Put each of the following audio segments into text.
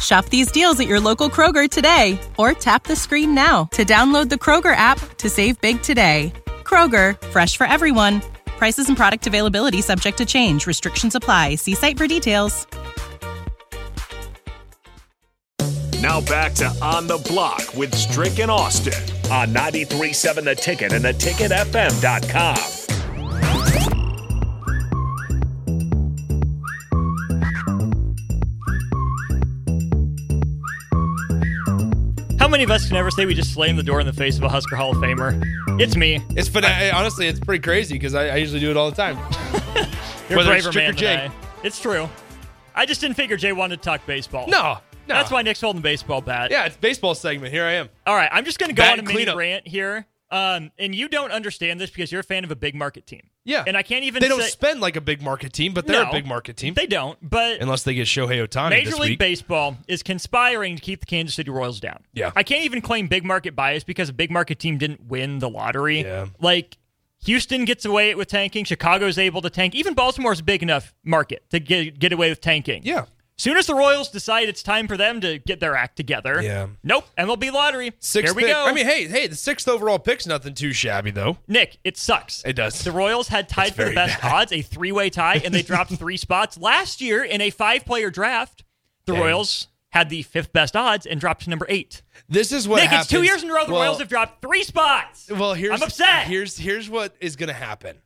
Shop these deals at your local Kroger today or tap the screen now to download the Kroger app to save big today. Kroger, fresh for everyone. Prices and product availability subject to change. Restrictions apply. See site for details. Now back to On the Block with Strick and Austin on 93.7 The Ticket and theticketfm.com. many of us can ever say we just slammed the door in the face of a Husker Hall of Famer? It's me. It's but honestly, it's pretty crazy because I, I usually do it all the time. You're Whether braver man than I. It's true. I just didn't figure Jay wanted to talk baseball. No, no. That's why Nick's holding the baseball bat. Yeah, it's baseball segment. Here I am. All right, I'm just going to go Bat on a mini rant here. Um, and you don't understand this because you're a fan of a big market team. Yeah, And I can't even They don't say- spend like a big market team, but they're No, a big market team. They don't. But unless they get Shohei Ohtani Major League week. Baseball is conspiring to keep the Kansas City Royals down. Yeah. I can't even claim big market bias because a big market team didn't win the lottery. Yeah. Like Houston gets away with tanking, Chicago's able to tank. Even Baltimore's a big enough market to get get away with tanking. yeah, Soon as the Royals decide it's time for them to get their act together. Yeah. Nope. MLB lottery. sixth Here we pick. go. I mean, hey, hey, the sixth overall pick's nothing too shabby though. Nick, it sucks. It does. The Royals had tied for the best bad. odds, a three-way tie, and they dropped three spots last year in a five-player draft. The Dang. Royals had the fifth best odds and dropped to number eight. This is what Nick, happens. it's two years in a row the Well, Royals have dropped three spots. Well, here's I'm upset. Here's here's what is going to happen.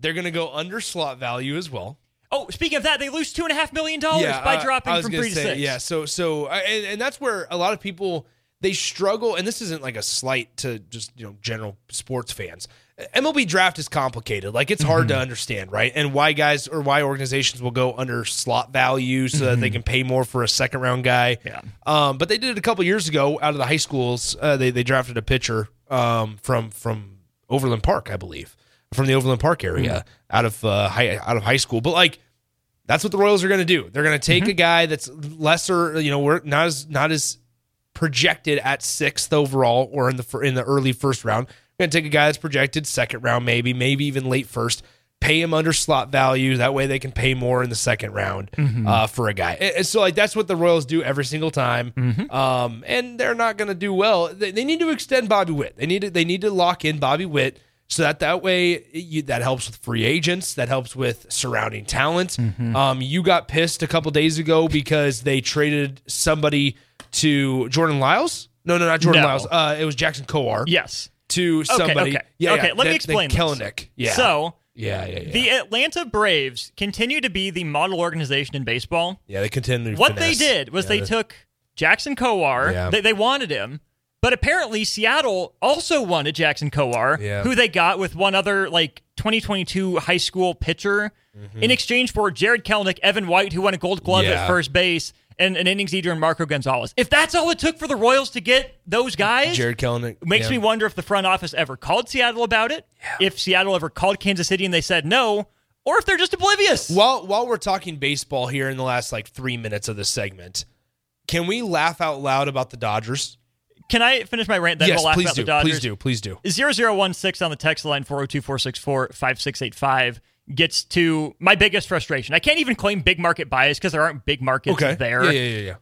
They're going to go under slot value as well. Oh, speaking of that, they lose two and a half million dollars by uh, dropping I was from gonna three to six. Yeah, so so and, and that's where a lot of people they struggle, and this isn't like a slight to just you know general sports fans. MLB draft is complicated. Like it's hard to Mm-hmm. understand, right? And why guys or why organizations will go under slot value so that they can pay more for a second round guy. Mm-hmm. Yeah. Um, but they did it a couple years ago out of the high schools. Uh, they they drafted a pitcher um, from from Overland Park, I believe, from the Overland Park area out of uh, high out of high school. But like that's what the Royals are going to do. They're going to take a guy that's lesser, you know, we're not as not as projected at sixth overall or in the in the early first round. We're going to take a guy that's projected second round, maybe, maybe even late first. Pay him under slot value. That way they can pay more in the second round uh, for a guy. And, and so like that's what the Royals do every single time. Um, and they're not going to do well. They, they need to extend Bobby Witt. They need to they need to lock in Bobby Witt so that that way you, that helps with free agents. That helps with surrounding talent. Um, you got pissed a couple days ago because they traded somebody to Jordan Lyles. No, no, not Jordan No. Lyles. Uh, it was Jackson Kowar Yes. to somebody. okay. Yeah, Okay, yeah, let me explain. Kelenic. Yeah. So yeah, yeah, yeah. the Atlanta Braves continue to be the model organization in baseball. yeah, they continue. to What finesse. they did was Yeah, they the- took Jackson Kowar. Yeah. They, they wanted him, but apparently Seattle also wanted Jackson Kowar, Yeah. who they got with one other like 2022 high school pitcher in exchange for Jared Kelenic, Evan White, who won a Gold Glove Mm-hmm. Yeah. at first base, and an innings eater in Marco Gonzalez. If that's all it took for the Royals to get those guys, Jared Kelenic it makes yeah. me wonder if the front office ever called Seattle about it, if Seattle ever called Kansas City and they said no, or if they're just oblivious. While while we're talking baseball here in the last like three minutes of this segment, can we laugh out loud about the Dodgers? Can I finish my rant? Then yes, we'll laugh please about do. the Dodgers. Please do. Please do. 0016 on the text line 402-464-5685 gets to my biggest frustration. I can't even claim big market bias because there aren't big markets Okay. there. Yeah, yeah, yeah, yeah.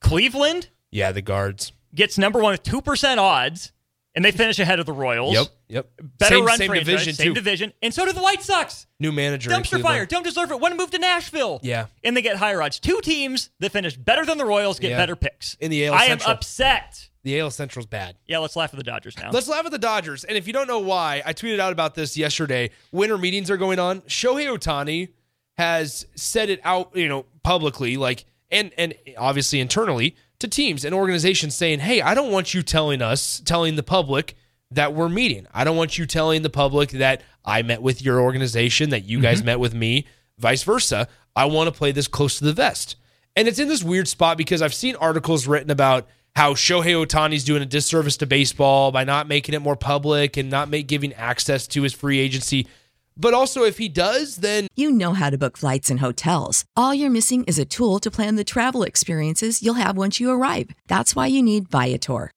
Cleveland Yeah, the guards. gets number one with 2% odds, and they finish ahead of the Royals. Yep, yep. Better same, run same franchise, division same too. division, and so do the White Sox. New manager. Dumpster fire. Don't deserve it. Want to move to Nashville. Yeah. And they get higher odds. Two teams that finish better than the Royals get Yeah. better picks. In the AL I Central. am upset. The AL Central's bad. Yeah, let's laugh at the Dodgers now. Let's laugh at the Dodgers. And if you don't know why, I tweeted out about this yesterday. Winter meetings are going on. Shohei Ohtani has said it out, you know, publicly, like, and and obviously internally to teams and organizations saying, "Hey, I don't want you telling us, telling the public that we're meeting. I don't want you telling the public that I met with your organization, that you guys mm-hmm. met with me, vice versa. I want to play this close to the vest." And it's in this weird spot because I've seen articles written about how Shohei Ohtani's doing a disservice to baseball by not making it more public and not make, giving access to his free agency. But also, if he does, then You know how to book flights and hotels. All you're missing is a tool to plan the travel experiences you'll have once you arrive. That's why you need Viator.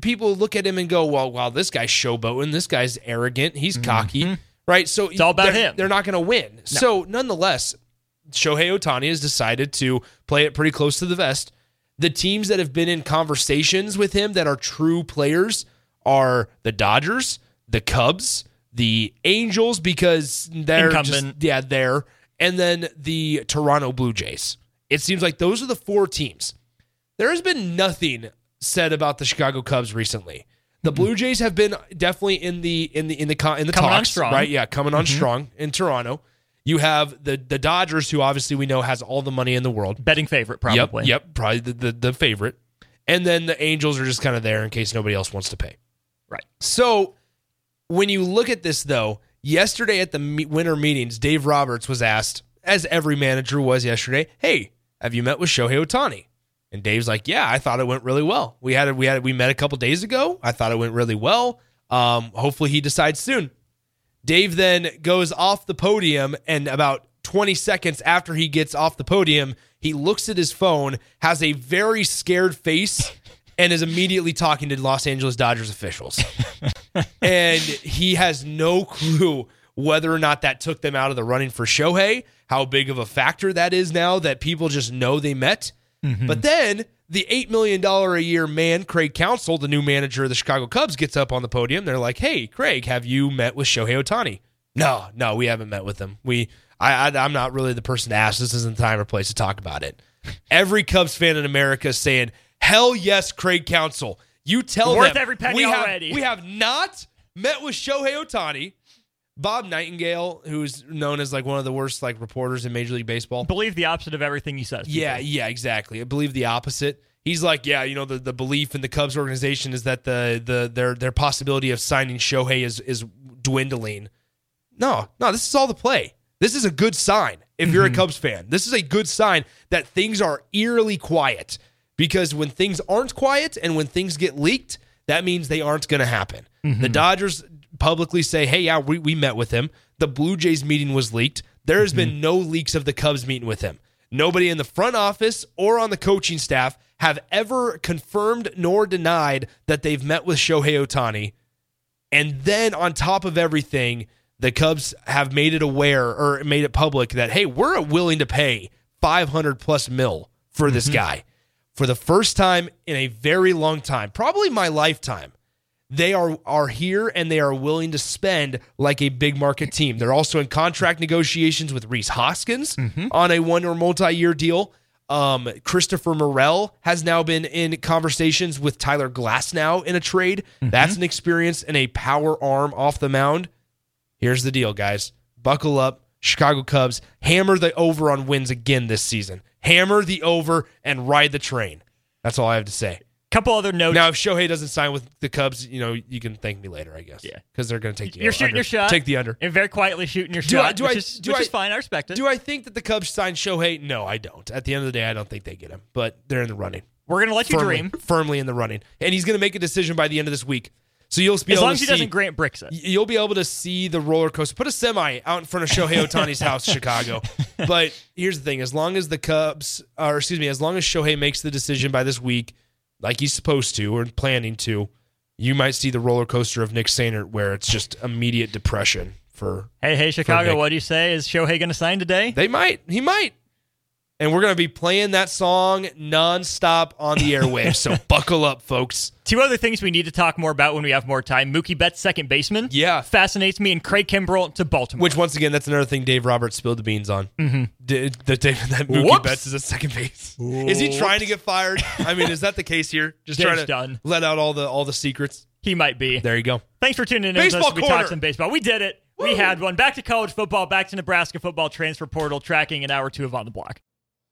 People look at him and go, "Well, wow, this guy's showboating. This guy's arrogant. He's cocky." Mm-hmm. Right? So It's all about they're, him. They're not going to win. So, nonetheless, Shohei Ohtani has decided to play it pretty close to the vest. The teams that have been in conversations with him that are true players are the Dodgers, the Cubs, the Angels because they're just, yeah, there, and then the Toronto Blue Jays. It seems like those are the four teams. There has been nothing said about the Chicago Cubs recently. The Blue mm-hmm. Jays have been definitely in the in the in the in the Coming on talks, strong. right? Yeah, coming on mm-hmm. strong in Toronto. You have the the Dodgers, who obviously we know has all the money in the world. Betting favorite, probably. Yep, yep, probably the, the the favorite. And then the Angels are just kind of there in case nobody else wants to pay. Right. So when you look at this, though, yesterday at the winter meetings, Dave Roberts was asked, as every manager was yesterday, "Hey, have you met with Shohei Ohtani?" And Dave's like, "Yeah, I thought it went really well. We had we had we met a couple days ago. I thought it went really well. Um, hopefully he decides soon." Dave then goes off the podium, and about 20 seconds after he gets off the podium, he looks at his phone, has a very scared face, and is immediately talking to Los Angeles Dodgers officials. and he has no clue whether or not that took them out of the running for Shohei, how big of a factor that is now that people just know they met. Mm-hmm. But then the $8 million a year man, Craig Counsell, the new manager of the Chicago Cubs, gets up on the podium. They're like, hey, Craig, have you met with Shohei Ohtani? No, no, we haven't met with him. We, I, I, I'm not really the person to ask. This isn't the time or place to talk about it. Every Cubs fan in America is saying, hell yes, Craig Counsell. You tell Worth them every penny we already." Have, we have not met with Shohei Ohtani. Bob Nightingale, who's known as like one of the worst like reporters in Major League Baseball. Believe the opposite of everything he says. Yeah, people. yeah, exactly. I believe the opposite. He's like, yeah, you know, the, the belief in the Cubs organization is that the the their their possibility of signing Shohei is is dwindling. No, no, this is all the play. This is a good sign if you're a mhm. Cubs fan. This is a good sign that things are eerily quiet because when things aren't quiet and when things get leaked, that means they aren't going to happen. The mhm. Dodgers publicly say, hey, yeah, we, we met with him. The Blue Jays meeting was leaked. There has been mhm. no leaks of the Cubs meeting with him. Nobody in the front office or on the coaching staff have ever confirmed nor denied that they've met with Shohei Ohtani. And then on top of everything, the Cubs have made it aware or made it public that hey, we're willing to pay 500 plus mil for this mm-hmm. guy. For the first time in a very long time, probably my lifetime, they are are here and they are willing to spend like a big market team. They're also in contract negotiations with Rhys Hoskins on a one or multi year deal. Um, Christopher Morel has now been in conversations with Tyler Glasnow in a trade. That's an experience and a power arm off the mound. Here's the deal, guys. Buckle up. Chicago Cubs hammer the over on wins again this season. Hammer the over and ride the train. That's all I have to say. Couple other notes. Now, if Shohei doesn't sign with the Cubs, you know you can thank me later, I guess. Yeah. because they're going to take the You're shooting under. your shot. Take the under. And very quietly shooting your Do I- shot, do I- is, do which I- is fine. I respect it. Do I think that the Cubs sign Shohei? No, I don't. At the end of the day, I don't think they get him, but they're in the running. We're going to let you firmly, dream. firmly in the running, and he's going to make a decision by the end of this week. So you'll be able As able long to as he see, doesn't grant bricks it. You'll be able to see the roller coaster. Put a semi out in front of Shohei Ohtani's house, Chicago. But here's the thing: as long as the Cubs, or excuse me, as long as Shohei makes the decision by this week, like he's supposed to or planning to, you might see the roller coaster of Nick Sainert, where it's just immediate depression for. Hey, hey, Chicago, what do you say? Is Shohei going to sign today? They might. He might. And we're going to be playing that song nonstop on the airwaves. so buckle up, folks. Two other things we need to talk more about when we have more time. Mookie Betts, second baseman. Yeah. Fascinates me. And Craig Kimbrel to Baltimore. Which, once again, that's another thing Dave Roberts spilled the beans on. Mm-hmm. that, that Mookie Whoops. Betts is a second base. Is he trying to get fired? I mean, is that the case here? Just Dave's trying to done. let out all the all the secrets. he might be. There you go. Thanks for tuning in to Baseball us. We talked some baseball. We did it. We had one. Back to college football, back to Nebraska football transfer portal, tracking an hour or two of On the Block.